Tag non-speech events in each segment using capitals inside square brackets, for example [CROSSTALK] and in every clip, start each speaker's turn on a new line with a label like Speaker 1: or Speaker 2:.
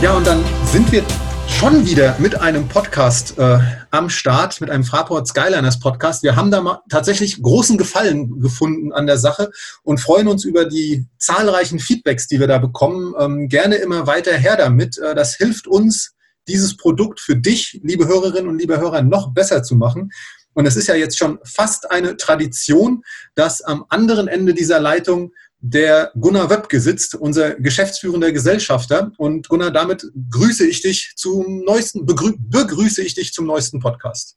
Speaker 1: Ja, und dann sind wir schon wieder mit einem Podcast äh, am Start, mit einem Fraport Skyliners Podcast. Wir haben da mal tatsächlich großen Gefallen gefunden an der Sache und freuen uns über die zahlreichen Feedbacks, die wir da bekommen. Ähm, gerne immer weiter her damit. Äh, das hilft uns, dieses Produkt für dich, liebe Hörerinnen und liebe Hörer, noch besser zu machen. Und es ist ja jetzt schon fast eine Tradition, dass am anderen Ende dieser Leitung der Gunnar Wöbke sitzt, unser geschäftsführender Gesellschafter. Und Gunnar, damit grüße ich dich zum neuesten, begrü begrüße ich dich zum neuesten Podcast.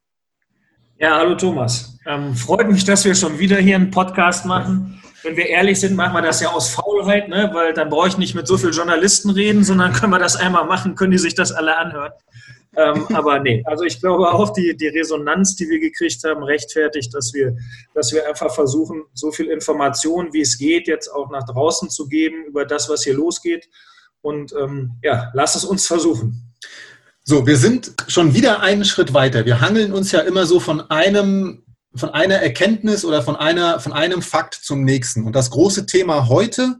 Speaker 2: Ja, hallo Thomas. Ähm, freut mich, dass wir schon wieder hier einen Podcast machen. Wenn wir ehrlich sind, machen wir das ja aus Faulheit, ne? weil dann brauche ich nicht mit so vielen Journalisten reden, sondern können wir das einmal machen, können die sich das alle anhören. Ähm, [LAUGHS] aber nee, also ich glaube auch die, die Resonanz, die wir gekriegt haben, rechtfertigt, dass wir, dass wir einfach versuchen, so viel Information, wie es geht, jetzt auch nach draußen zu geben über das, was hier losgeht. Und ähm, ja, lass es uns versuchen.
Speaker 1: So, wir sind schon wieder einen Schritt weiter. Wir hangeln uns ja immer so von einem von einer Erkenntnis oder von einer von einem Fakt zum nächsten. Und das große Thema heute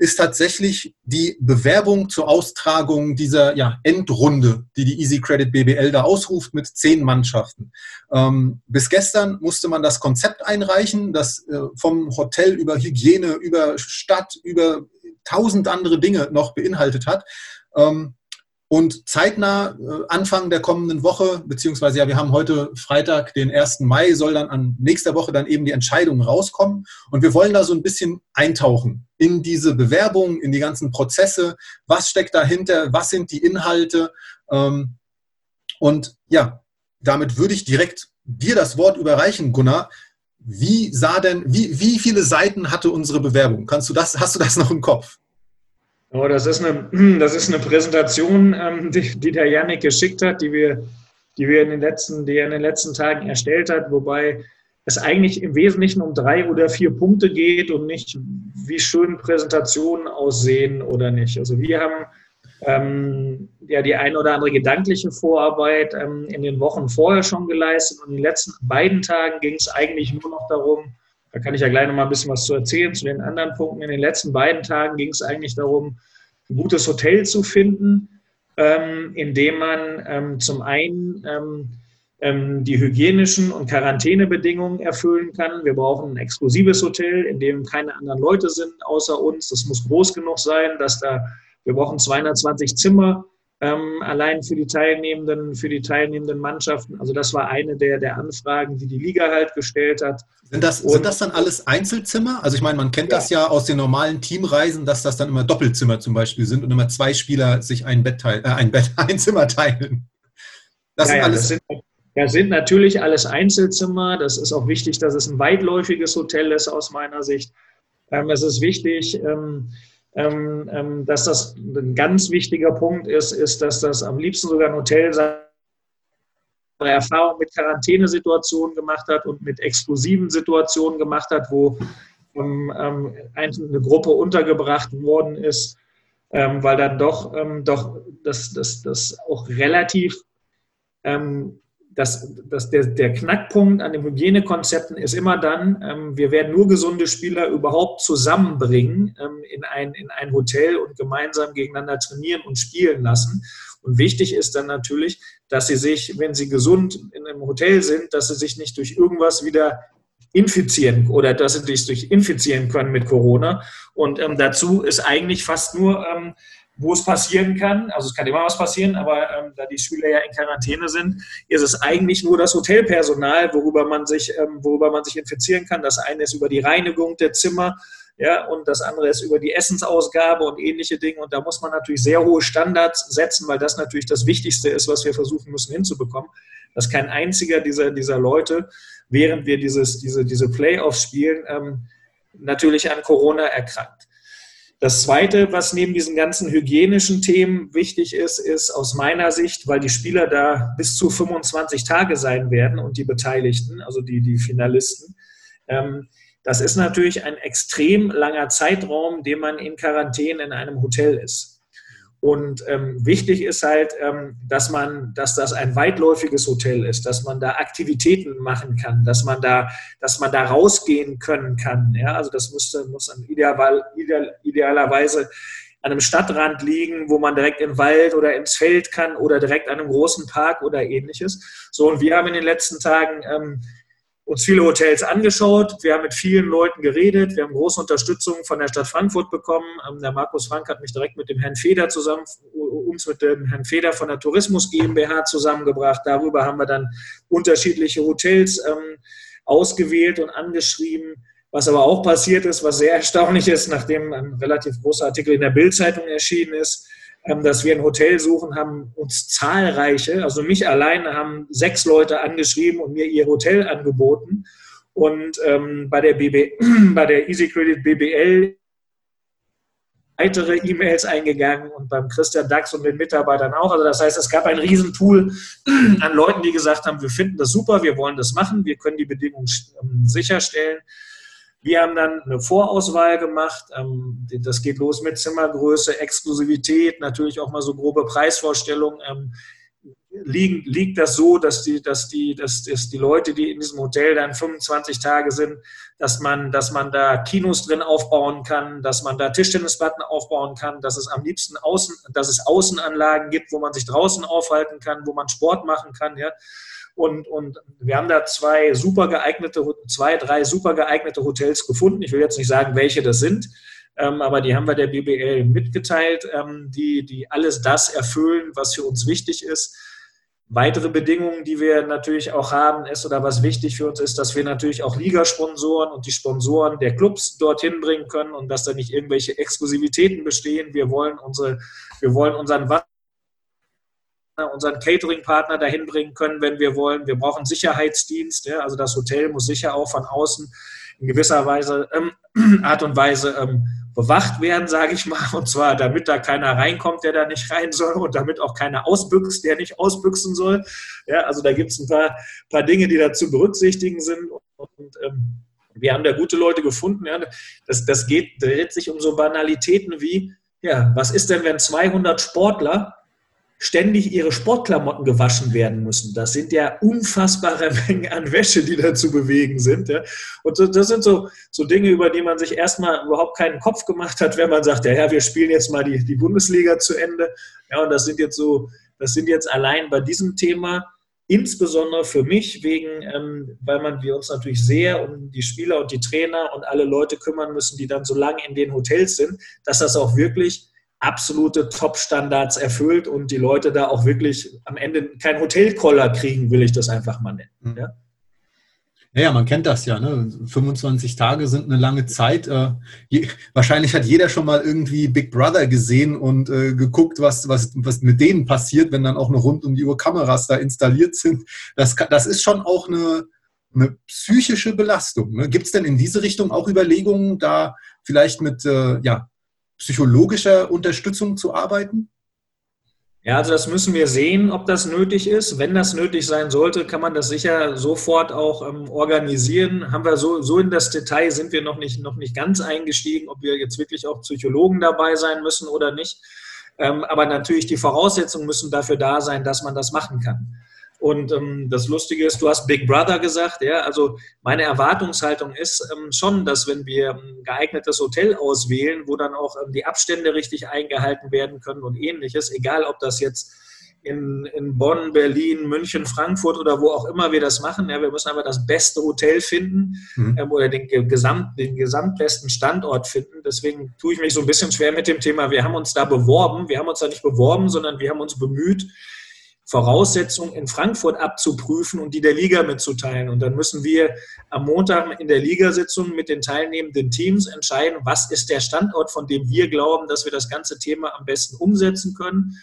Speaker 1: ist tatsächlich die Bewerbung zur Austragung dieser ja, Endrunde, die die Easy Credit BBL da ausruft mit zehn Mannschaften. Ähm, bis gestern musste man das Konzept einreichen, das äh, vom Hotel über Hygiene, über Stadt, über tausend andere Dinge noch beinhaltet hat. Ähm, und zeitnah, äh, Anfang der kommenden Woche, beziehungsweise ja, wir haben heute Freitag, den 1. Mai, soll dann an nächster Woche dann eben die Entscheidung rauskommen. Und wir wollen da so ein bisschen eintauchen in diese Bewerbung, in die ganzen Prozesse. Was steckt dahinter? Was sind die Inhalte? Ähm, und ja, damit würde ich direkt dir das Wort überreichen, Gunnar. Wie sah denn, wie, wie viele Seiten hatte unsere Bewerbung? Kannst du das, hast du das noch im Kopf?
Speaker 2: Oh, das ist eine, [CLEARS THROAT] das ist eine Präsentation, ähm, die, die der Yannick geschickt hat, die wir, die wir in den letzten, die er in den letzten Tagen erstellt hat, wobei es eigentlich im Wesentlichen um drei oder vier Punkte geht und nicht, wie schön Präsentationen aussehen oder nicht. Also wir haben ähm, ja die eine oder andere gedankliche Vorarbeit ähm, in den Wochen vorher schon geleistet und in den letzten beiden Tagen ging es eigentlich nur noch darum, da kann ich ja gleich noch mal ein bisschen was zu erzählen zu den anderen Punkten. In den letzten beiden Tagen ging es eigentlich darum, ein gutes Hotel zu finden, ähm, in dem man ähm, zum einen ähm, ähm, die hygienischen und Quarantänebedingungen erfüllen kann. Wir brauchen ein exklusives Hotel, in dem keine anderen Leute sind außer uns. Das muss groß genug sein, dass da wir brauchen 220 Zimmer ähm, allein für die teilnehmenden, für die teilnehmenden Mannschaften. Also das war eine der, der Anfragen, die die Liga halt gestellt hat.
Speaker 1: Sind das, sind das dann alles Einzelzimmer? Also ich meine, man kennt ja. das ja aus den normalen Teamreisen, dass das dann immer Doppelzimmer zum Beispiel sind und immer zwei Spieler sich ein Bett teilen, äh, ein Bett, [LAUGHS] ein Zimmer teilen.
Speaker 2: Das ja, sind alles. Das sind, das sind natürlich alles Einzelzimmer. Das ist auch wichtig, dass es ein weitläufiges Hotel ist aus meiner Sicht. Ähm, es ist wichtig, ähm, dass das ein ganz wichtiger Punkt ist, ist, dass das am liebsten sogar ein Hotel seine Erfahrung mit Quarantänesituationen gemacht hat und mit exklusiven Situationen gemacht hat, wo ähm, ähm eine Gruppe untergebracht worden ist, ähm, weil dann doch, ähm, doch das, das, das auch relativ ähm, das, das, der, der Knackpunkt an den Hygienekonzepten ist immer dann, ähm, wir werden nur gesunde Spieler überhaupt zusammenbringen ähm, in, ein, in ein Hotel und gemeinsam gegeneinander trainieren und spielen lassen. Und wichtig ist dann natürlich, dass sie sich, wenn sie gesund in einem Hotel sind, dass sie sich nicht durch irgendwas wieder infizieren oder dass sie sich durch infizieren können mit Corona. Und ähm, dazu ist eigentlich fast nur ähm, wo es passieren kann. Also es kann immer was passieren, aber ähm, da die Schüler ja in Quarantäne sind, ist es eigentlich nur das Hotelpersonal, worüber man sich, ähm, worüber man sich infizieren kann. Das eine ist über die Reinigung der Zimmer, ja, und das andere ist über die Essensausgabe und ähnliche Dinge. Und da muss man natürlich sehr hohe Standards setzen, weil das natürlich das Wichtigste ist, was wir versuchen müssen hinzubekommen, dass kein einziger dieser, dieser Leute, während wir dieses, diese, diese Playoffs spielen, ähm, natürlich an Corona erkrankt. Das Zweite, was neben diesen ganzen hygienischen Themen wichtig ist, ist aus meiner Sicht, weil die Spieler da bis zu 25 Tage sein werden und die Beteiligten, also die, die Finalisten, ähm, das ist natürlich ein extrem langer Zeitraum, den man in Quarantäne in einem Hotel ist. Und ähm, wichtig ist halt, ähm, dass man, dass das ein weitläufiges Hotel ist, dass man da Aktivitäten machen kann, dass man da, dass man da rausgehen können kann. Ja, also das müsste, muss dann ideal, ideal, idealerweise an einem Stadtrand liegen, wo man direkt den Wald oder ins Feld kann oder direkt an einem großen Park oder ähnliches. So, und wir haben in den letzten Tagen ähm, uns viele Hotels angeschaut. Wir haben mit vielen Leuten geredet. Wir haben große Unterstützung von der Stadt Frankfurt bekommen. Ähm, der Markus Frank hat mich direkt mit dem Herrn Feder zusammen, uns mit dem Herrn Feder von der Tourismus GmbH zusammengebracht. Darüber haben wir dann unterschiedliche Hotels ähm, ausgewählt und angeschrieben. Was aber auch passiert ist, was sehr [LAUGHS] erstaunlich ist, nachdem ein relativ großer Artikel in der Bildzeitung erschienen ist, dass wir ein Hotel suchen, haben uns zahlreiche, also mich alleine haben sechs Leute angeschrieben und mir ihr Hotel angeboten. Und ähm, bei der, BB, [CLEARS THROAT] bei der Easy Credit BBL weitere E-Mails eingegangen und beim Christian Dax und den Mitarbeitern auch. Also das heißt, es gab ein Riesentool an Leuten, die gesagt haben, wir finden das super, wir wollen das machen, wir können die Bedingungen ähm, sicherstellen. Wir haben dann eine Vorauswahl gemacht. Ähm, das geht los mit Zimmergröße, Exklusivität, natürlich auch mal so grobe Preisvorstellungen. Ähm, liegen, liegt das so, dass die, dass, die, dass, dass die Leute, die in diesem Hotel dann 25 Tage sind, dass man, dass man da Kinos drin aufbauen kann, dass man da Tischtennisplatten aufbauen kann, dass es am liebsten außen, dass es Außenanlagen gibt, wo man sich draußen aufhalten kann, wo man Sport machen kann, ja. Und, und wir haben da zwei super geeignete, zwei, drei super geeignete Hotels gefunden. Ich will jetzt nicht sagen, welche das sind, ähm, aber die haben wir der BBL mitgeteilt, ähm, die, die alles das erfüllen, was für uns wichtig ist. Weitere Bedingungen, die wir natürlich auch haben, ist oder was wichtig für uns ist, dass wir natürlich auch Ligasponsoren und die Sponsoren der Clubs dorthin bringen können und dass da nicht irgendwelche Exklusivitäten bestehen. Wir wollen unsere, wir wollen unseren unseren Catering-Partner dahin bringen können, wenn wir wollen. Wir brauchen Sicherheitsdienst. Ja? Also das Hotel muss sicher auch von außen in gewisser Weise, ähm, [CLEARS THROAT] Art und Weise ähm, bewacht werden, sage ich mal. Und zwar, damit da keiner reinkommt, der da nicht rein soll und damit auch keiner ausbüchst, der nicht ausbüchsen soll. Ja, also da gibt es ein paar, paar Dinge, die da zu berücksichtigen sind. Und ähm, wir haben da gute Leute gefunden. Ja. Das, das geht, dreht sich um so Banalitäten wie, ja, was ist denn, wenn 200 Sportler ständig ihre Sportklamotten gewaschen werden müssen. Das sind ja unfassbare [LAUGHS] Mengen an Wäsche, die da zu bewegen sind. Ja. Und das sind so, so Dinge, über die man sich erstmal überhaupt keinen Kopf gemacht hat, wenn man sagt, ja, ja wir spielen jetzt mal die, die Bundesliga zu Ende. Ja, und das sind jetzt so, das sind jetzt allein bei diesem Thema insbesondere für mich, wegen, ähm, weil man wir uns natürlich sehr um die Spieler und die Trainer und alle Leute kümmern müssen, die dann so lange in den Hotels sind, dass das auch wirklich absolute Top-Standards erfüllt und die Leute da auch wirklich am Ende kein Hotelkoller kriegen, will ich das einfach mal nennen. Mhm. Ja?
Speaker 1: Ja, man kennt das ja. Ne? 25 Tage sind eine lange Zeit. Äh, je, wahrscheinlich hat jeder schon mal irgendwie Big Brother gesehen und äh, geguckt, was, was, was mit denen passiert, wenn dann auch noch rund um die Uhr Kameras da installiert sind. Das, das ist schon auch eine, eine psychische Belastung. Ne? Gibt es denn in diese Richtung auch Überlegungen, da vielleicht mit äh, ja, psychologischer Unterstützung zu arbeiten?
Speaker 2: Ja, also das müssen wir sehen, ob das nötig ist. Wenn das nötig sein sollte, kann man das sicher sofort auch ähm, organisieren. Haben wir so, so in das Detail sind wir noch nicht, noch nicht ganz eingestiegen, ob wir jetzt wirklich auch Psychologen dabei sein müssen oder nicht. Ähm, aber natürlich die Voraussetzungen müssen dafür da sein, dass man das machen kann. Und ähm, das Lustige ist, du hast Big Brother gesagt, ja, also meine Erwartungshaltung ist ähm, schon, dass wenn wir ein geeignetes Hotel auswählen, wo dann auch ähm, die Abstände richtig eingehalten werden können und ähnliches, egal ob das jetzt in, in Bonn, Berlin, München, Frankfurt oder wo auch immer wir das machen. Ja, wir müssen aber das beste Hotel finden mhm. ähm, oder den, Gesamt, den gesamtbesten Standort finden. Deswegen tue ich mich so ein bisschen schwer mit dem Thema. Wir haben uns da beworben. Wir haben uns da nicht beworben, sondern wir haben uns bemüht, Voraussetzungen in Frankfurt abzuprüfen und die der Liga mitzuteilen. Und dann müssen wir am Montag in der Ligasitzung mit den teilnehmenden Teams entscheiden, was ist der Standort, von dem wir glauben, dass wir das ganze Thema am besten umsetzen können.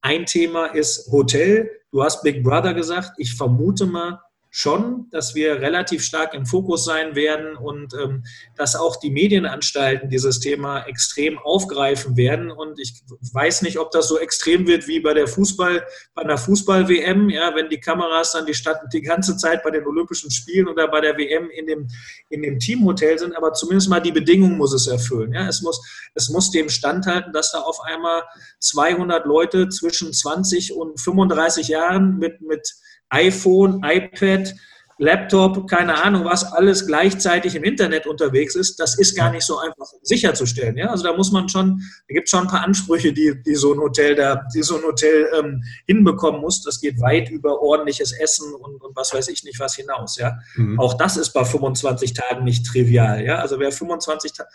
Speaker 2: Ein Thema ist Hotel. Du hast Big Brother gesagt. Ich vermute mal, schon, dass wir relativ stark im Fokus sein werden und ähm, dass auch die Medienanstalten dieses Thema extrem aufgreifen werden. Und ich weiß nicht, ob das so extrem wird wie bei der Fußball, bei einer Fußball-WM, ja, wenn die Kameras dann die Stadt die ganze Zeit bei den Olympischen Spielen oder bei der WM in dem, in dem Teamhotel sind, aber zumindest mal die Bedingungen muss es erfüllen. Ja. Es, muss, es muss dem standhalten, dass da auf einmal 200 Leute zwischen 20 und 35 Jahren mit, mit iPhone, iPad, Laptop, keine Ahnung was, alles gleichzeitig im Internet unterwegs ist, das ist gar nicht so einfach sicherzustellen. Ja? Also da muss man schon, da gibt es schon ein paar Ansprüche, die, die so ein Hotel da, die so ein Hotel ähm, hinbekommen muss. Das geht weit über ordentliches Essen und, und was weiß ich nicht was hinaus. Ja? Mhm. Auch das ist bei 25 Tagen nicht trivial. Ja? Also wer 25 Tage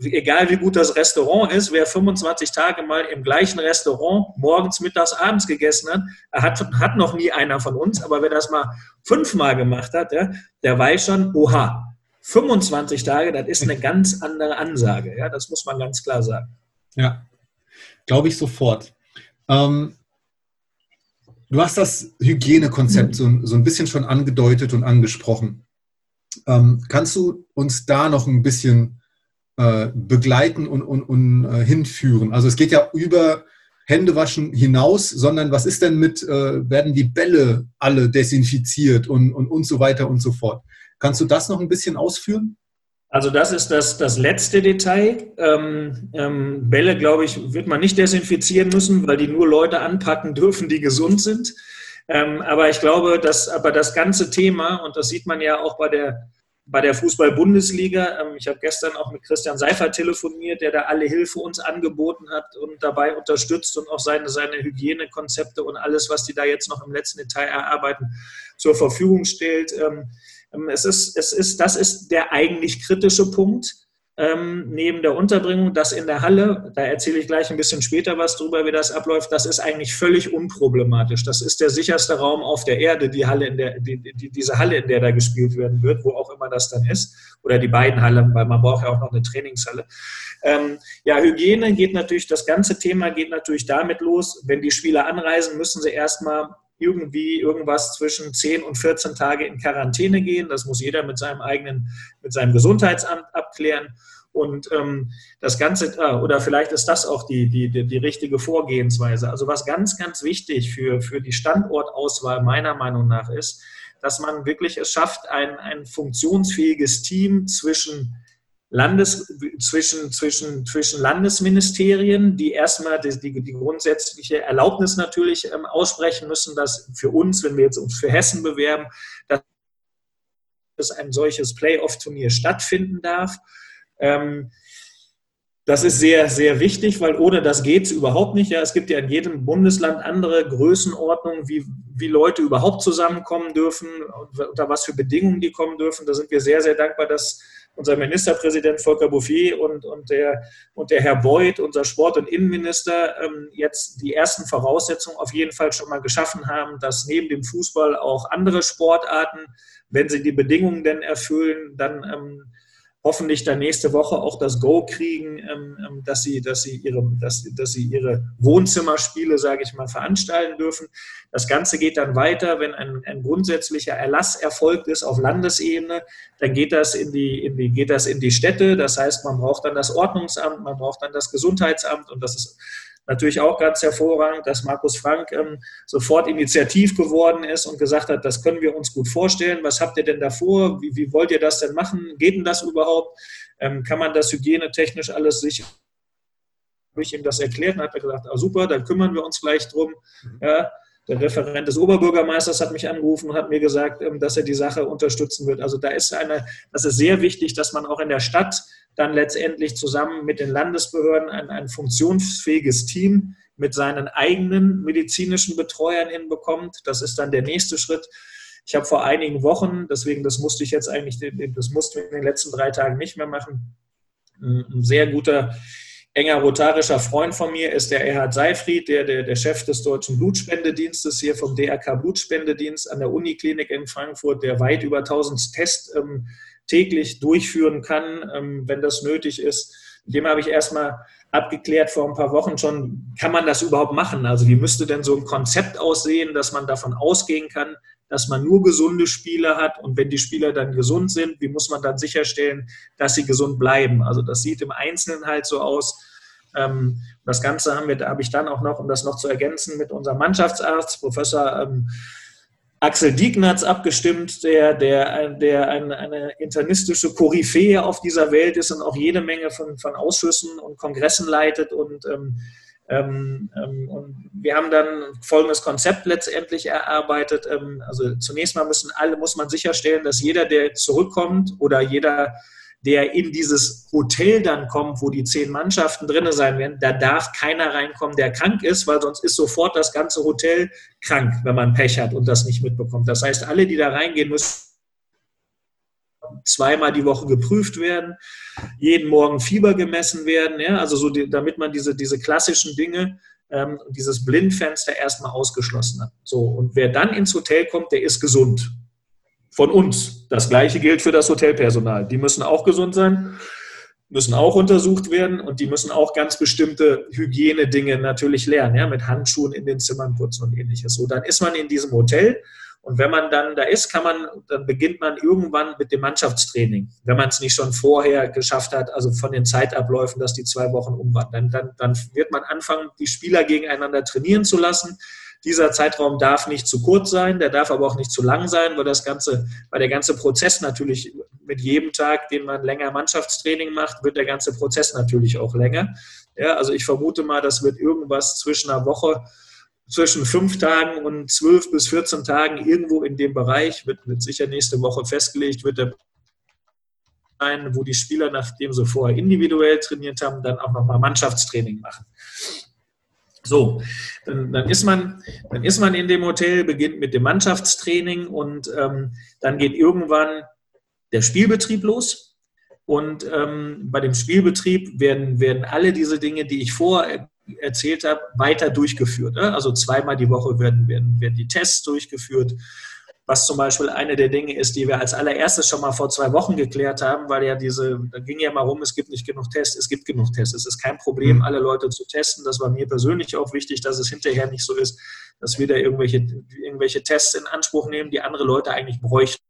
Speaker 2: egal wie gut das Restaurant ist, wer 25 Tage mal im gleichen Restaurant morgens, mittags, abends gegessen hat, hat, hat noch nie einer von uns, aber wer das mal fünfmal gemacht hat, ja, der weiß schon, oha, 25 Tage, das ist eine ganz andere Ansage. Ja, das muss man ganz klar sagen.
Speaker 1: Ja, glaube ich sofort. Ähm, du hast das Hygienekonzept so, so, ein bisschen schon angedeutet und angesprochen. Ähm, kannst du uns da noch ein bisschen äh, begleiten und, und, und äh, hinführen. Also es geht ja über Händewaschen hinaus, sondern was ist denn mit, äh, werden die Bälle alle desinfiziert und, und, und so weiter und so fort. Kannst du das noch ein bisschen ausführen?
Speaker 2: Also das ist das, das letzte Detail. Ähm, ähm, Bälle, glaube ich, wird man nicht desinfizieren müssen, weil die nur Leute anpacken dürfen, die gesund sind. Ähm, aber ich glaube, dass aber das ganze Thema, und das sieht man ja auch bei der bei der Fußball-Bundesliga. Ähm, ich habe gestern auch mit Christian Seifert telefoniert, der da alle Hilfe uns angeboten hat und dabei unterstützt und auch seine, seine Hygienekonzepte und alles, was die da jetzt noch im letzten Detail erarbeiten, zur Verfügung stellt. Ähm, ähm, es ist, es ist, das ist der eigentlich kritische Punkt ähm, neben der Unterbringung, das in der Halle, da erzähle ich gleich ein bisschen später was drüber, wie das abläuft, das ist eigentlich völlig unproblematisch. Das ist der sicherste Raum auf der Erde, die Halle, in der, die, die, diese Halle, in der da gespielt werden wird, wo auch immer das dann ist, oder die beiden Hallen, weil man braucht ja auch noch eine Trainingshalle. Ähm, ja, Hygiene geht natürlich, das ganze Thema geht natürlich damit los, wenn die Spieler anreisen, müssen sie erstmal irgendwie irgendwas zwischen 10 und 14 Tage in Quarantäne gehen. Das muss jeder mit seinem eigenen, mit seinem Gesundheitsamt abklären. Und ähm, das Ganze, äh, oder vielleicht ist das auch die, die, die, richtige Vorgehensweise. Also was ganz, ganz wichtig für, für die Standortauswahl meiner Meinung nach ist, dass man wirklich es schafft, ein, ein funktionsfähiges Team zwischen Landes, zwischen, zwischen, zwischen Landesministerien, die erstmal die, die, die grundsätzliche Erlaubnis natürlich ähm, aussprechen müssen, dass für uns, wenn wir jetzt uns für Hessen bewerben, dass ein solches Playoff-Turnier stattfinden darf. Ähm, das ist sehr, sehr wichtig, weil ohne das geht es überhaupt nicht. Ja, es gibt ja in jedem Bundesland andere Größenordnungen, wie, wie Leute überhaupt zusammenkommen dürfen, unter was für Bedingungen die kommen dürfen. Da sind wir sehr, sehr dankbar, dass unser Ministerpräsident Volker Bouffier und, und, der, und der Herr Beuth, unser Sport- und Innenminister, ähm, jetzt die ersten Voraussetzungen auf jeden Fall schon mal geschaffen haben, dass neben dem Fußball auch andere Sportarten, wenn sie die Bedingungen denn erfüllen, dann ähm, hoffentlich dann nächste Woche auch das Go kriegen, ähm, ähm, dass, sie, dass, sie ihre, dass, dass sie ihre Wohnzimmerspiele, sage ich mal, veranstalten dürfen. Das Ganze geht dann weiter, wenn ein, ein grundsätzlicher Erlass erfolgt ist auf Landesebene, dann geht das, in die, in die, geht das in die Städte. Das heißt, man braucht dann das Ordnungsamt, man braucht dann das Gesundheitsamt und das ist Natürlich auch ganz hervorragend, dass Markus Frank ähm, sofort initiativ geworden ist und gesagt hat, das können wir uns gut vorstellen. Was habt ihr denn davor? Wie, wie wollt ihr das denn machen? Geht denn das überhaupt? Ähm, kann man das hygienetechnisch alles sicher? Habe ich ihm das erklärt und hat er gesagt, ah, super, dann kümmern wir uns gleich drum. Mhm. Ja, der Referent des Oberbürgermeisters hat mich angerufen und hat mir gesagt, ähm, dass er die Sache unterstützen wird. Also da ist eine, das ist sehr wichtig, dass man auch in der Stadt dann letztendlich zusammen mit den Landesbehörden ein, ein funktionsfähiges Team mit seinen eigenen medizinischen Betreuern hinbekommt. Das ist dann der nächste Schritt. Ich habe vor einigen Wochen, deswegen das musste ich jetzt eigentlich, das mussten wir in den letzten drei Tagen nicht mehr machen, ein sehr guter enger rotarischer Freund von mir ist der Erhard Seifried, der, der, der Chef des Deutschen Blutspendedienstes hier vom DRK Blutspendedienst an der Uniklinik in Frankfurt, der weit über 1000 Tests ähm, täglich durchführen kann, ähm, wenn das nötig ist. Mit dem habe ich erstmal abgeklärt vor ein paar Wochen schon, kann man das überhaupt machen? Also wie müsste denn so ein Konzept aussehen, dass man davon ausgehen kann, dass man nur gesunde Spieler hat und wenn die Spieler dann gesund sind, wie muss man dann sicherstellen, dass sie gesund bleiben? Also das sieht im Einzelnen halt so aus. Ähm, das Ganze haben wir, da habe ich dann auch noch, um das noch zu ergänzen, mit unserem Mannschaftsarzt, Professor ähm, Axel Diegnatz abgestimmt, der, der, der eine, eine internistische Koryphäe auf dieser Welt ist und auch jede Menge von, von Ausschüssen und Kongressen leitet und ähm, Ähm, ähm, und wir haben dann folgendes Konzept letztendlich erarbeitet. Ähm, also zunächst mal müssen alle, muss man sicherstellen, dass jeder, der zurückkommt oder jeder, der in dieses Hotel dann kommt, wo die zehn Mannschaften drin sein werden, da darf keiner reinkommen, der krank ist, weil sonst ist sofort das ganze Hotel krank, wenn man Pech hat und das nicht mitbekommt. Das heißt, alle, die da reingehen, müssen zweimal die Woche geprüft werden, jeden Morgen Fieber gemessen werden, ja, also so, die, damit man diese, diese klassischen Dinge, ähm, dieses Blindfenster erstmal ausgeschlossen hat. So, und wer dann ins Hotel kommt, der ist gesund. Von uns. Das gleiche gilt für das Hotelpersonal. Die müssen auch gesund sein, müssen auch untersucht werden und die müssen auch ganz bestimmte Hygienedinge natürlich lernen, ja, mit Handschuhen in den Zimmern putzen und ähnliches. So, dann ist man in diesem Hotel und wenn man dann da ist, kann man, dann beginnt man irgendwann mit dem Mannschaftstraining. Wenn man es nicht schon vorher geschafft hat, also von den Zeitabläufen, dass die zwei Wochen um waren, dann, dann, dann wird man anfangen, die Spieler gegeneinander trainieren zu lassen. Dieser Zeitraum darf nicht zu kurz sein, der darf aber auch nicht zu lang sein, weil das ganze, weil der ganze Prozess natürlich mit jedem Tag, den man länger Mannschaftstraining macht, wird der ganze Prozess natürlich auch länger. Ja, also ich vermute mal, das wird irgendwas zwischen einer Woche zwischen fünf Tagen und zwölf bis 14 Tagen irgendwo in dem Bereich, wird, wird sicher nächste Woche festgelegt, wird der sein, wo die Spieler, nachdem sie vorher individuell trainiert haben, dann auch nochmal Mannschaftstraining machen. So, dann, dann, ist man, dann ist man in dem Hotel, beginnt mit dem Mannschaftstraining und ähm, dann geht irgendwann der Spielbetrieb los. Und ähm, bei dem Spielbetrieb werden, werden alle diese Dinge, die ich vorher erzählt habe, weiter durchgeführt. Ne? Also zweimal die Woche werden, werden, werden die Tests durchgeführt. Was zum Beispiel eine der Dinge ist, die wir als allererstes schon mal vor zwei Wochen geklärt haben, weil ja diese, da ging ja mal rum, es gibt nicht genug Tests, es gibt genug Tests. Es ist kein Problem, mhm. alle Leute zu testen. Das war mir persönlich auch wichtig, dass es hinterher nicht so ist, dass wir da irgendwelche, irgendwelche Tests in Anspruch nehmen, die andere Leute eigentlich bräuchten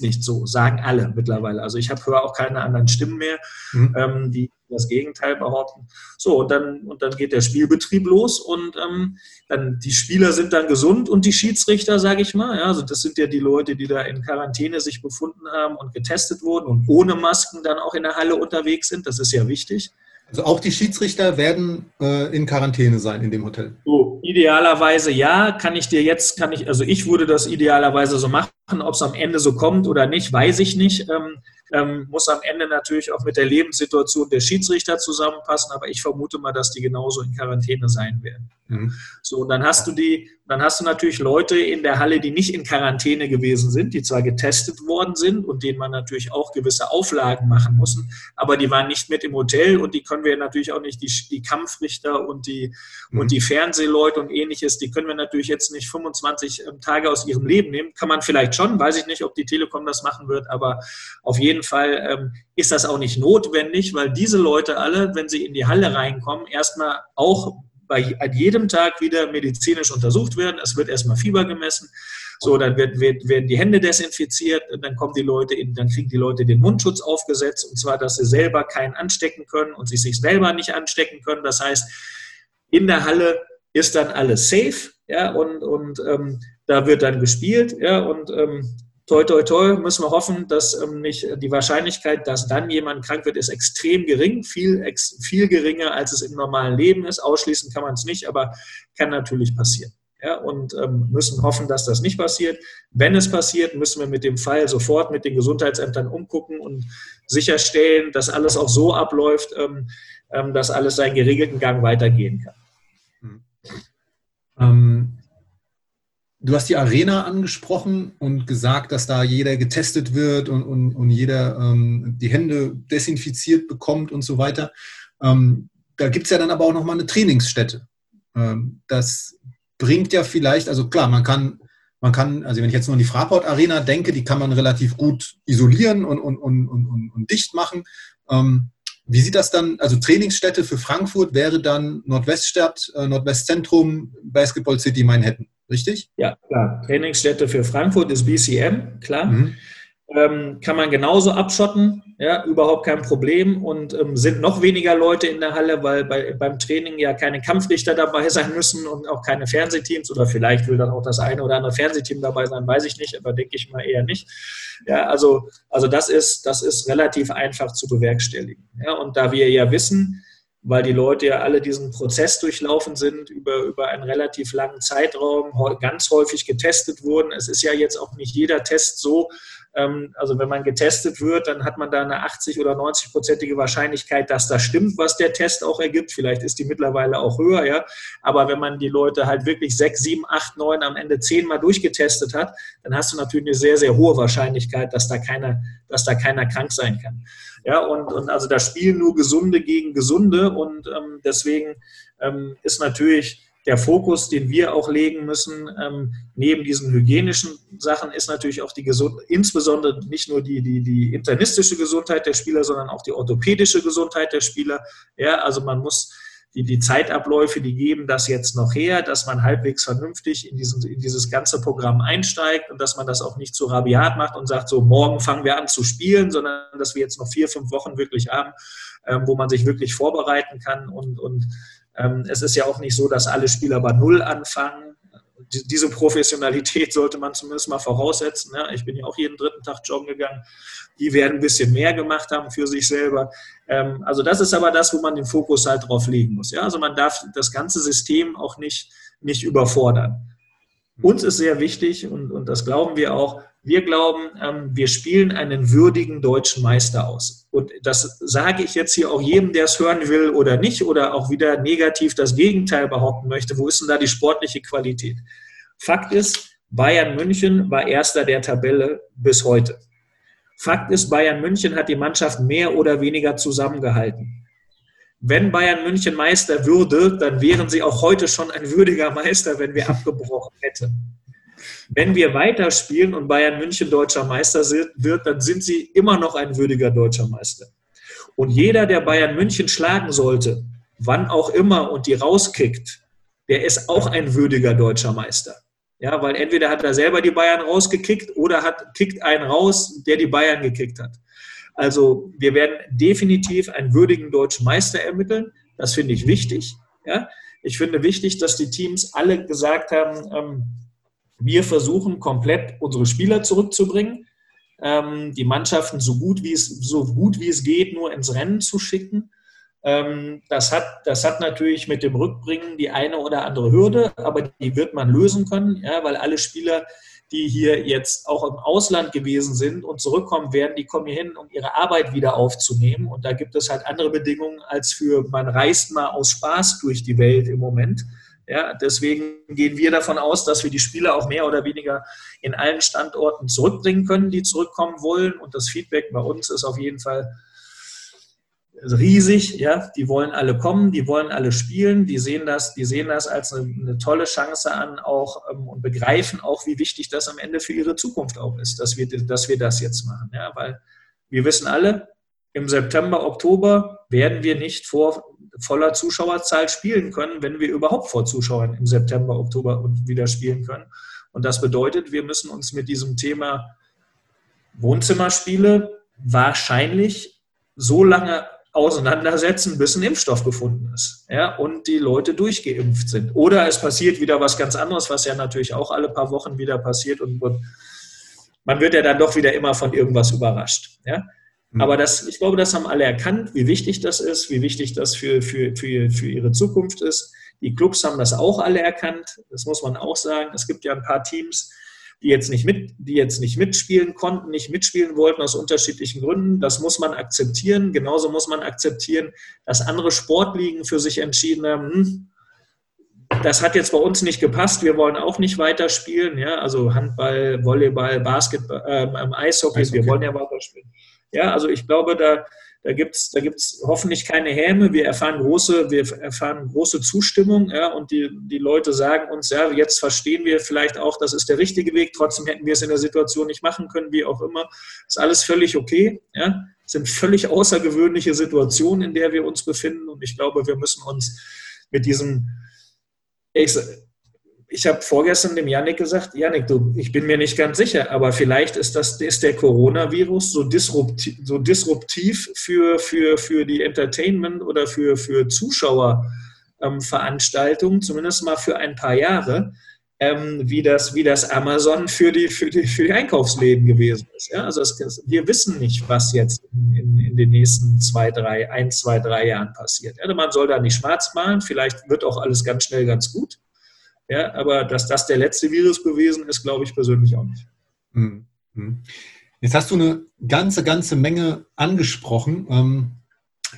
Speaker 2: nicht so, sagen alle mittlerweile. Also ich höre auch keine anderen Stimmen mehr, mhm. ähm, die das Gegenteil behaupten. So, und dann, und dann geht der Spielbetrieb los und ähm, dann die Spieler sind dann gesund und die Schiedsrichter, sage ich mal. Ja, also das sind ja die Leute, die da in Quarantäne sich befunden haben und getestet wurden und ohne Masken dann auch in der Halle unterwegs sind. Das ist ja wichtig.
Speaker 1: Also auch die Schiedsrichter werden äh, in Quarantäne sein in dem Hotel.
Speaker 2: So, idealerweise ja, kann ich dir jetzt, kann ich, also ich würde das idealerweise so machen, ob es am Ende so kommt oder nicht, weiß ich nicht. Ähm, ähm, muss am Ende natürlich auch mit der Lebenssituation der Schiedsrichter zusammenpassen, aber ich vermute mal, dass die genauso in Quarantäne sein werden. Mhm. So, und dann hast du die, dann hast du natürlich Leute in der Halle, die nicht in Quarantäne gewesen sind, die zwar getestet worden sind und denen man natürlich auch gewisse Auflagen machen muss, aber die waren nicht mit im Hotel und die können wir natürlich auch nicht, die, die Kampfrichter und die, mhm. und die Fernsehleute und ähnliches, die können wir natürlich jetzt nicht 25 ähm, Tage aus ihrem Leben nehmen. Kann man vielleicht schon, weiß ich nicht, ob die Telekom das machen wird, aber auf jeden Fall ähm, ist das auch nicht notwendig, weil diese Leute alle, wenn sie in die Halle reinkommen, erstmal auch bei jedem Tag wieder medizinisch untersucht werden. Es wird erstmal Fieber gemessen. So, dann wird, wird, werden die Hände desinfiziert, dann kommen die Leute in, dann kriegen die Leute den Mundschutz aufgesetzt, und zwar, dass sie selber keinen anstecken können und sich sich selber nicht anstecken können. Das heißt, in der Halle ist dann alles safe, ja, und, und ähm, da wird dann gespielt, ja, und ähm, toi, toi, toi, müssen wir hoffen, dass ähm, nicht die Wahrscheinlichkeit, dass dann jemand krank wird, ist extrem gering, viel, ex, viel geringer, als es im normalen Leben ist. Ausschließen kann man es nicht, aber kann natürlich passieren. Ja, und ähm, müssen hoffen, dass das nicht passiert. Wenn es passiert, müssen wir mit dem Fall sofort mit den Gesundheitsämtern umgucken und sicherstellen, dass alles auch so abläuft, ähm, ähm, dass alles seinen geregelten Gang weitergehen kann.
Speaker 1: Mhm. Du hast die Arena angesprochen und gesagt, dass da jeder getestet wird und, und, und jeder ähm, die Hände desinfiziert bekommt und so weiter. Ähm, da gibt es ja dann aber auch nochmal eine Trainingsstätte. Ähm, das bringt ja vielleicht, also klar, man kann, man kann, also wenn ich jetzt nur an die Fraport Arena denke, die kann man relativ gut isolieren und, und, und, und, und dicht machen. Ähm, wie sieht das dann, also Trainingsstätte für Frankfurt wäre dann Nordweststadt, äh, Nordwestzentrum, Basketball City Manhattan richtig?
Speaker 2: Ja, klar. Trainingsstätte für Frankfurt ist BCM, klar. Mhm. Ähm, kann man genauso abschotten, ja, überhaupt kein Problem. Und ähm, sind noch weniger Leute in der Halle, weil bei, beim Training ja keine Kampfrichter dabei [LAUGHS] sein müssen und auch keine Fernsehteams. Oder vielleicht will dann auch das eine oder andere Fernsehteam dabei sein, weiß ich nicht, aber denke ich mal eher nicht. Ja, also, also das, ist, das ist relativ einfach zu bewerkstelligen. Ja, und da wir ja wissen, weil die Leute ja alle diesen Prozess durchlaufen sind über, über einen relativ langen Zeitraum, ganz häufig getestet wurden. Es ist ja jetzt auch nicht jeder Test so, also wenn man getestet wird, dann hat man da eine 80 oder 90-prozentige Wahrscheinlichkeit, dass das stimmt, was der Test auch ergibt. Vielleicht ist die mittlerweile auch höher, ja. Aber wenn man die Leute halt wirklich sechs, sieben, acht, neun, am Ende zehn Mal durchgetestet hat, dann hast du natürlich eine sehr, sehr hohe Wahrscheinlichkeit, dass da keiner, dass da keiner krank sein kann. Ja, und, und also da spielen nur Gesunde gegen Gesunde und ähm, deswegen ähm, ist natürlich der Fokus, den wir auch legen müssen, ähm, neben diesen hygienischen Sachen, ist natürlich auch die Gesund insbesondere nicht nur die, die, die internistische Gesundheit der Spieler, sondern auch die orthopädische Gesundheit der Spieler. Ja, also man muss die, die Zeitabläufe, die geben das jetzt noch her, dass man halbwegs vernünftig in, diesen, in dieses ganze Programm einsteigt und dass man das auch nicht zu rabiat macht und sagt, so morgen fangen wir an zu spielen, sondern dass wir jetzt noch vier, fünf Wochen wirklich haben, ähm, wo man sich wirklich vorbereiten kann und, und es ist ja auch nicht so, dass alle Spieler bei Null anfangen. Diese Professionalität sollte man zumindest mal voraussetzen. Ich bin ja auch jeden dritten Tag joggen gegangen. Die werden ein bisschen mehr gemacht haben für sich selber. Ähm, also das ist aber das, wo man den Fokus halt drauf legen muss. Also man darf das ganze System auch nicht, nicht überfordern. Uns ist sehr wichtig, und, und das glauben wir auch, wir glauben, ähm, wir spielen einen würdigen deutschen Meister aus. Und das sage ich jetzt hier auch jedem, der es hören will oder nicht, oder auch wieder negativ das Gegenteil behaupten möchte. Wo ist denn da die sportliche Qualität? Fakt ist, Bayern München war erster der Tabelle bis heute. Fakt ist, Bayern München hat die Mannschaft mehr oder weniger zusammengehalten. Wenn Bayern München Meister würde, dann wären sie auch heute schon ein würdiger Meister, wenn wir abgebrochen hätten. Wenn wir weiterspielen und Bayern München deutscher Meister wird, dann sind sie immer noch ein würdiger deutscher Meister. Und jeder, der Bayern München schlagen sollte, wann auch immer und die rauskickt, der ist auch ein würdiger deutscher Meister. Ja, weil entweder hat er selber die Bayern rausgekickt oder hat, kickt einen raus, der die Bayern gekickt hat. Also wir werden definitiv einen würdigen deutschen Meister ermitteln. Das finde ich wichtig. Ja. Ich finde wichtig, dass die Teams alle gesagt haben, ähm, wir versuchen komplett unsere Spieler zurückzubringen, ähm, die Mannschaften so gut, wie es, so gut wie es geht nur ins Rennen zu schicken. Ähm, das, hat, das hat natürlich mit dem Rückbringen die eine oder andere Hürde, aber die wird man lösen können, ja, weil alle Spieler, die hier jetzt auch im Ausland gewesen sind und zurückkommen werden, die kommen hier hin, um ihre Arbeit wieder aufzunehmen. Und da gibt es halt andere Bedingungen als für, man reist mal aus Spaß durch die Welt im Moment. Ja, deswegen gehen wir davon aus, dass wir die Spieler auch mehr oder weniger in allen Standorten zurückbringen können, die zurückkommen wollen. Und das Feedback bei uns ist auf jeden Fall riesig. Ja, die wollen alle kommen, die wollen alle spielen, die sehen das, die sehen das als eine, eine tolle Chance an auch ähm, und begreifen auch, wie wichtig das am Ende für ihre Zukunft auch ist, dass wir, dass wir das jetzt machen. Ja, weil wir wissen alle, im September, Oktober werden wir nicht vor voller Zuschauerzahl spielen können, wenn wir überhaupt vor Zuschauern im September, Oktober wieder spielen können. Und das bedeutet, wir müssen uns mit diesem Thema Wohnzimmerspiele wahrscheinlich so lange auseinandersetzen, bis ein Impfstoff gefunden ist ja, und die Leute durchgeimpft sind. Oder es passiert wieder was ganz anderes, was ja natürlich auch alle paar Wochen wieder passiert und man wird ja dann doch wieder immer von irgendwas überrascht. Ja. Mhm. Aber das, ich glaube, das haben alle erkannt, wie wichtig das ist, wie wichtig das für, für, für, für ihre Zukunft ist. Die Clubs haben das auch alle erkannt, das muss man auch sagen. Es gibt ja ein paar Teams, die jetzt nicht mit, die jetzt nicht mitspielen konnten, nicht mitspielen wollten aus unterschiedlichen Gründen. Das muss man akzeptieren. Genauso muss man akzeptieren, dass andere Sportligen für sich entschieden haben, hm, das hat jetzt bei uns nicht gepasst. Wir wollen auch nicht weiterspielen. Ja, also Handball, Volleyball, Basketball, ähm, Eishockey, Eishockey. Wir wollen ja weiterspielen. Ja, also ich glaube, da, da gibt es da gibt's hoffentlich keine Häme. Wir erfahren große, wir erfahren große Zustimmung ja, und die, die Leute sagen uns, ja, jetzt verstehen wir vielleicht auch, das ist der richtige Weg, trotzdem hätten wir es in der Situation nicht machen können, wie auch immer. Ist alles völlig okay. Ja. Sind völlig außergewöhnliche Situationen, in der wir uns befinden und ich glaube, wir müssen uns mit diesem, ich habe vorgestern dem Janik gesagt, Janik, du, ich bin mir nicht ganz sicher, aber vielleicht ist das ist der Coronavirus so disruptiv, so disruptiv für, für, für die Entertainment oder für, für Zuschauerveranstaltungen, ähm, zumindest mal für ein paar Jahre, ähm, wie, das, wie das Amazon für die, für die, für die Einkaufsläden gewesen ist. Ja? Also es, wir wissen nicht, was jetzt in, in, in, den nächsten zwei, drei, ein, zwei, drei Jahren passiert. Ja? Man soll da nicht schwarz malen, vielleicht wird auch alles ganz schnell ganz gut. Ja? Aber dass das der letzte Virus gewesen ist, glaube ich persönlich auch nicht.
Speaker 1: Hm, hm. Jetzt hast du eine ganze, ganze Menge angesprochen. Ähm,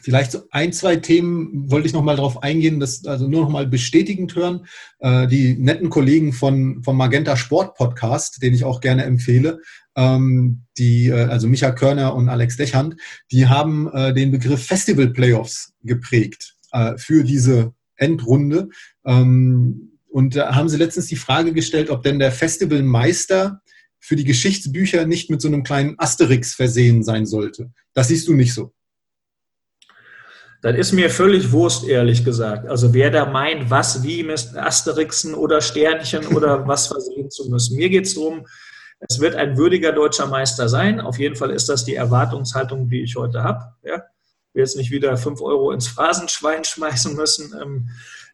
Speaker 1: Vielleicht so ein, zwei Themen wollte ich noch mal darauf eingehen, das also nur noch mal bestätigend hören. Äh, die netten Kollegen von, vom Magenta Sport Podcast, den ich auch gerne empfehle, ähm, die, äh, also Micha Körner und Alex Dechand, die haben äh, den Begriff Festival Playoffs geprägt für diese Endrunde. Ähm, und da haben sie letztens die Frage gestellt, ob denn der Festivalmeister für die Geschichtsbücher nicht mit so einem kleinen Asterix versehen sein sollte. Das siehst du nicht so.
Speaker 2: Das ist mir völlig Wurst, ehrlich gesagt. Also wer da meint, was wie mit Asterixen oder Sternchen oder [LAUGHS] was versehen zu müssen. Mir geht es darum, es wird ein würdiger deutscher Meister sein. Auf jeden Fall ist das die Erwartungshaltung, die ich heute habe. Ja? Ich will jetzt nicht wieder fünf Euro ins Phrasenschwein schmeißen müssen. Ähm,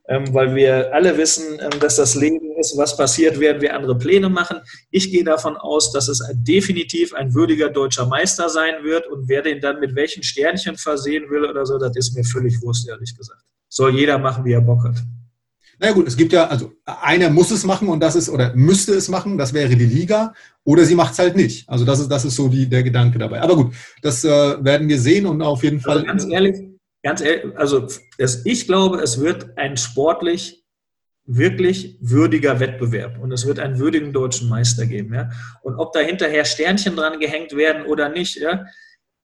Speaker 2: ähm, weil wir alle wissen, ähm, dass das Leben ist, was passiert, werden wir andere Pläne machen. Ich gehe davon aus, dass es definitiv ein würdiger deutscher Meister sein wird und wer den dann mit welchen Sternchen versehen will oder so, das ist mir völlig wurscht, ehrlich gesagt. Soll jeder machen, wie er Bock hat.
Speaker 1: Na naja, gut, es gibt ja, also einer muss es machen und das ist, oder müsste es machen, das wäre die Liga, oder sie macht es halt nicht. Also das ist, das ist so die, der Gedanke dabei. Aber gut, das äh, werden wir sehen und auf jeden also Fall.
Speaker 2: Also ganz ehrlich, ganz ehrlich, also ich glaube, es wird ein sportlich wirklich würdiger Wettbewerb und es wird einen würdigen deutschen Meister geben. Ja? Und ob da hinterher Sternchen dran gehängt werden oder nicht, ja?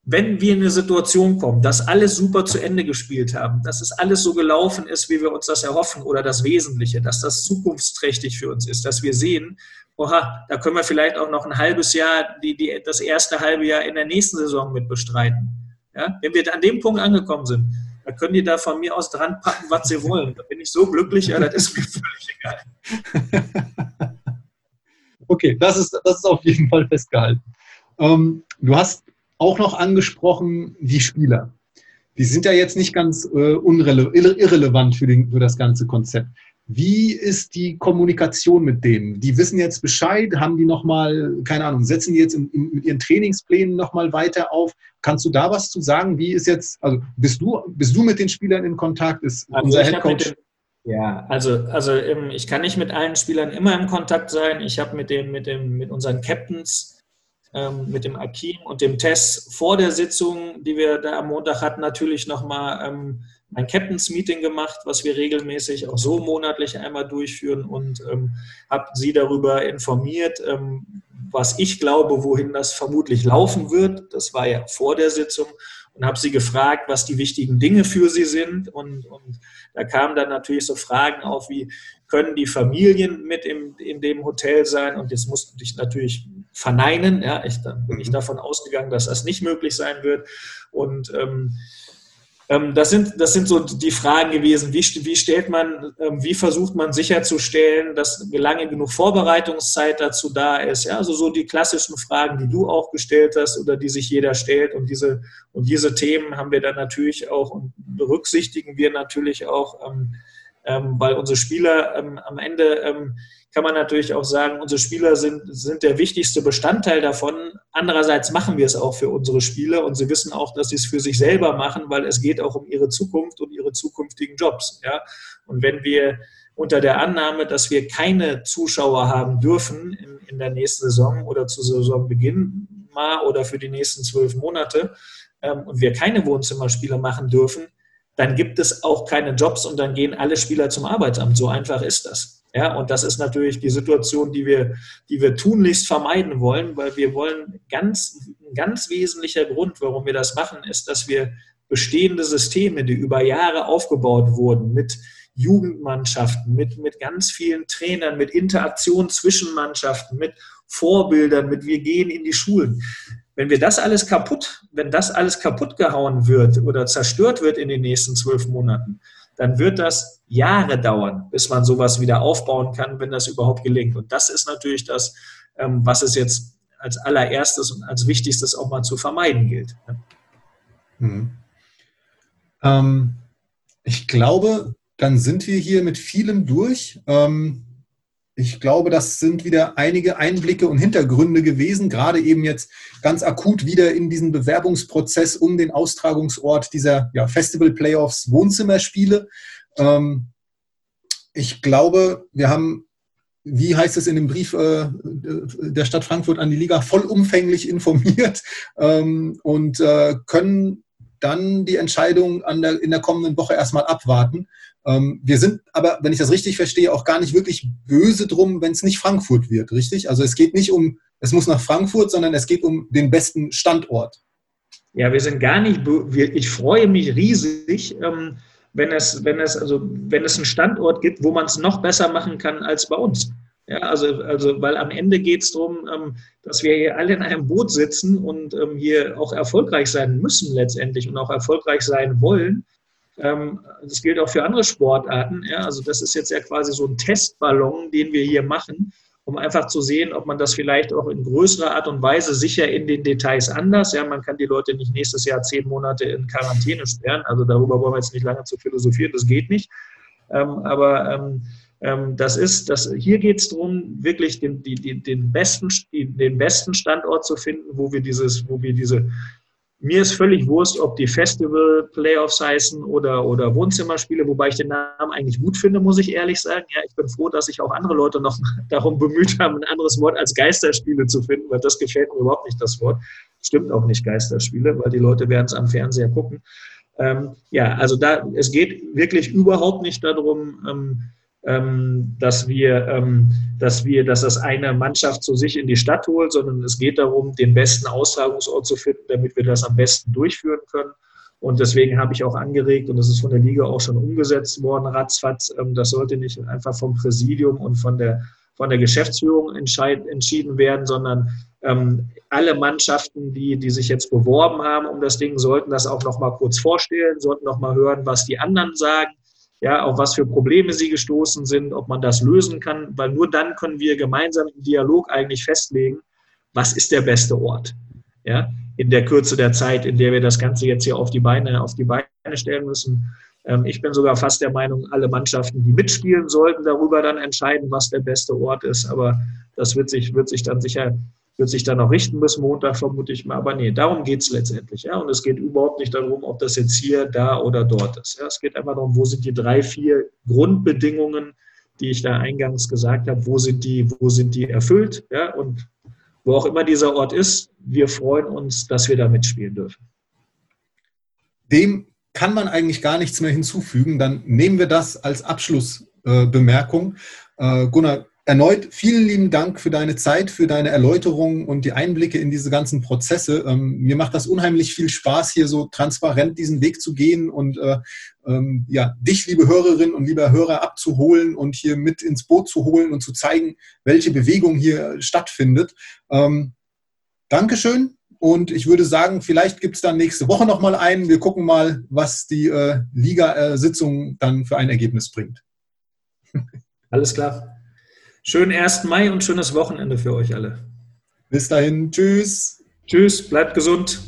Speaker 2: wenn wir in eine Situation kommen, dass alles super zu Ende gespielt haben, dass es alles so gelaufen ist, wie wir uns das erhoffen oder das Wesentliche, dass das zukunftsträchtig für uns ist, dass wir sehen, oha, da können wir vielleicht auch noch ein halbes Jahr, die, die, das erste halbe Jahr in der nächsten Saison mit bestreiten ja? Wenn wir an dem Punkt angekommen sind, dann können die da von mir aus dran packen, was sie wollen. Da bin ich so glücklich, ja, das ist mir völlig
Speaker 1: egal. [LAUGHS] okay, das ist, das ist auf jeden Fall festgehalten. Ähm, du hast auch noch angesprochen, die Spieler. Die sind ja jetzt nicht ganz äh, irrelevant für, den, für das ganze Konzept. Wie ist die Kommunikation mit denen? Die wissen jetzt Bescheid, haben die nochmal, keine Ahnung, setzen die jetzt in, in, mit ihren Trainingsplänen nochmal weiter auf? Kannst du da was zu sagen? Wie ist jetzt, also bist du, bist du mit den Spielern in Kontakt? Ist
Speaker 2: also unser Headcoach? Ja, also, also ich kann nicht mit allen Spielern immer im Kontakt sein. Ich habe mit, den, mit, dem, mit unseren Captains, ähm, mit dem Akim und dem Tess vor der Sitzung, die wir da am Montag hatten, natürlich nochmal ähm, ein Captains Meeting gemacht, was wir regelmäßig auch so monatlich einmal durchführen und ähm, habe sie darüber informiert, ähm, was ich glaube, wohin das vermutlich laufen wird. Das war ja vor der Sitzung und habe sie gefragt, was die wichtigen Dinge für sie sind. Und, und da kamen dann natürlich so Fragen auf, wie können die Familien mit im, in dem Hotel sein? Und jetzt musste ich natürlich verneinen. Ja, ich, dann bin ich mhm. davon ausgegangen, dass das nicht möglich sein wird. Und ähm, ähm, das, sind, das sind so die Fragen gewesen, wie, wie stellt man, ähm, wie versucht man sicherzustellen, dass lange genug Vorbereitungszeit dazu da ist. Ja, also so die klassischen Fragen, die du auch gestellt hast oder die sich jeder stellt. Und diese, und diese Themen haben wir dann natürlich auch und berücksichtigen wir natürlich auch, ähm, weil unsere Spieler ähm, am Ende ähm, kann man natürlich auch sagen, unsere Spieler sind, sind der wichtigste Bestandteil davon. Andererseits machen wir es auch für unsere Spieler und sie wissen auch, dass sie es für sich selber machen, weil es geht auch um ihre Zukunft und ihre zukünftigen Jobs. Ja? Und wenn wir unter der Annahme, dass wir keine Zuschauer haben dürfen in, in der nächsten Saison oder zu Saisonbeginn mal oder für die nächsten zwölf Monate ähm, und wir keine Wohnzimmerspiele machen dürfen, dann gibt es auch keine Jobs und dann gehen alle Spieler zum Arbeitsamt. So einfach ist das. Ja, und das ist natürlich die Situation, die wir, die wir tunlichst vermeiden wollen, weil wir wollen ganz, ein ganz wesentlicher Grund, warum wir das machen, ist, dass wir bestehende Systeme, die über Jahre aufgebaut wurden, mit Jugendmannschaften, mit, mit ganz vielen Trainern, mit Interaktion zwischen Mannschaften, mit Vorbildern, mit wir gehen in die Schulen. Wenn wir das alles kaputt, wenn das alles kaputt gehauen wird oder zerstört wird in den nächsten zwölf Monaten, dann wird das Jahre dauern, bis man sowas wieder aufbauen kann, wenn das überhaupt gelingt. Und das ist natürlich das, ähm, was es jetzt als allererstes und als wichtigstes auch mal zu vermeiden gilt.
Speaker 1: Mhm. Ähm, ich glaube, dann sind wir hier mit vielem durch. Ähm, ich glaube, das sind wieder einige Einblicke und Hintergründe gewesen, gerade eben jetzt ganz akut wieder in diesen Bewerbungsprozess um den Austragungsort dieser ja, Festival Playoffs Wohnzimmerspiele. Ähm, ich glaube, wir haben, wie heißt es in dem Brief äh, der Stadt Frankfurt an die Liga, vollumfänglich informiert ähm, und äh, können dann die Entscheidung der, in der kommenden Woche erstmal abwarten. Ähm, wir sind aber, wenn ich das richtig verstehe, auch gar nicht wirklich böse drum, wenn es nicht Frankfurt wird, richtig? Also es geht nicht um, es muss nach Frankfurt, sondern es geht um den besten Standort.
Speaker 2: Ja, wir sind gar nicht, ich freue mich riesig, ähm, wenn es, wenn es, also wenn es einen Standort gibt, wo man es noch besser machen kann als bei uns. Ja, also, also, weil am Ende geht es darum, ähm, dass wir hier alle in einem Boot sitzen und hier auch erfolgreich sein müssen letztendlich und auch erfolgreich sein wollen. Ähm, das gilt auch für andere Sportarten. Ja, also das ist jetzt ja quasi so ein Testballon, den wir hier machen, um einfach zu sehen, ob man das vielleicht auch in größerer Art und Weise sicher in den Details anders. Ja, man kann die Leute nicht nächstes Jahr zehn Monate in Quarantäne sperren. Also darüber wollen wir jetzt nicht lange zu philosophieren. Das geht nicht. aber ähm, das ist, das, hier geht es darum, wirklich den, die, den, besten, den besten Standort zu finden, wo wir dieses, wo wir diese, mir ist völlig wurscht, ob die Festival-Playoffs heißen oder, oder Wohnzimmerspiele, wobei ich den Namen eigentlich gut finde, muss ich ehrlich sagen. Ja, ich bin froh, dass sich auch andere Leute noch [LAUGHS] darum bemüht haben, ein anderes Wort als Geisterspiele zu finden, weil das gefällt mir überhaupt nicht, das Wort. Stimmt auch nicht Geisterspiele, weil die Leute werden es am Fernseher gucken. Ähm, ja, also da, es geht wirklich überhaupt nicht darum, ähm, ähm, dass wir, ähm, dass wir, dass das eine Mannschaft zu sich in die Stadt holt, sondern es geht darum, den besten Austragungsort zu finden, damit wir das am besten durchführen können. Und deswegen habe ich auch angeregt, und das ist von der Liga auch schon umgesetzt worden, ratzfatz, ähm, das sollte nicht einfach vom Präsidium und von der, von der Geschäftsführung entschieden werden, sondern ähm, alle Mannschaften, die, die sich jetzt beworben haben um das Ding, sollten das auch noch mal kurz vorstellen, sollten noch mal hören, was die anderen sagen ja, auf was für Probleme sie gestoßen sind, ob man das lösen kann, weil nur dann können wir gemeinsam im Dialog eigentlich festlegen, was ist der beste Ort, ja, in der Kürze der Zeit, in der wir das Ganze jetzt hier auf die Beine, auf die Beine stellen müssen. Ähm, ich bin sogar fast der Meinung, alle Mannschaften, die mitspielen sollten, darüber dann entscheiden, was der beste Ort ist, aber das wird sich, wird sich dann sicher wird sich dann noch richten bis Montag, vermute ich mal. Aber nee, darum geht es letztendlich. Ja? Und es geht überhaupt nicht darum, ob das jetzt hier, da oder dort ist. Ja? Es geht einfach darum, wo sind die drei, vier Grundbedingungen, die ich da eingangs gesagt habe, wo sind die, wo sind die erfüllt? Ja? Und wo auch immer dieser Ort ist, wir freuen uns, dass wir da mitspielen dürfen.
Speaker 1: Dem kann man eigentlich gar nichts mehr hinzufügen. Dann nehmen wir das als Abschlussbemerkung. Äh, Gunnar, erneut vielen lieben Dank für deine Zeit, für deine Erläuterungen und die Einblicke in diese ganzen Prozesse. Ähm, mir macht das unheimlich viel Spaß, hier so transparent diesen Weg zu gehen und äh, ähm, ja, dich, liebe Hörerinnen und lieber Hörer, abzuholen und hier mit ins Boot zu holen und zu zeigen, welche Bewegung hier stattfindet. Ähm, Dankeschön. Und ich würde sagen, vielleicht gibt es dann nächste Woche nochmal einen. Wir gucken mal, was die äh, Liga-Sitzung dann für ein Ergebnis bringt.
Speaker 2: Alles klar. Schönen 1. Mai und schönes Wochenende für euch alle.
Speaker 1: Bis dahin. Tschüss.
Speaker 2: Tschüss. Bleibt gesund.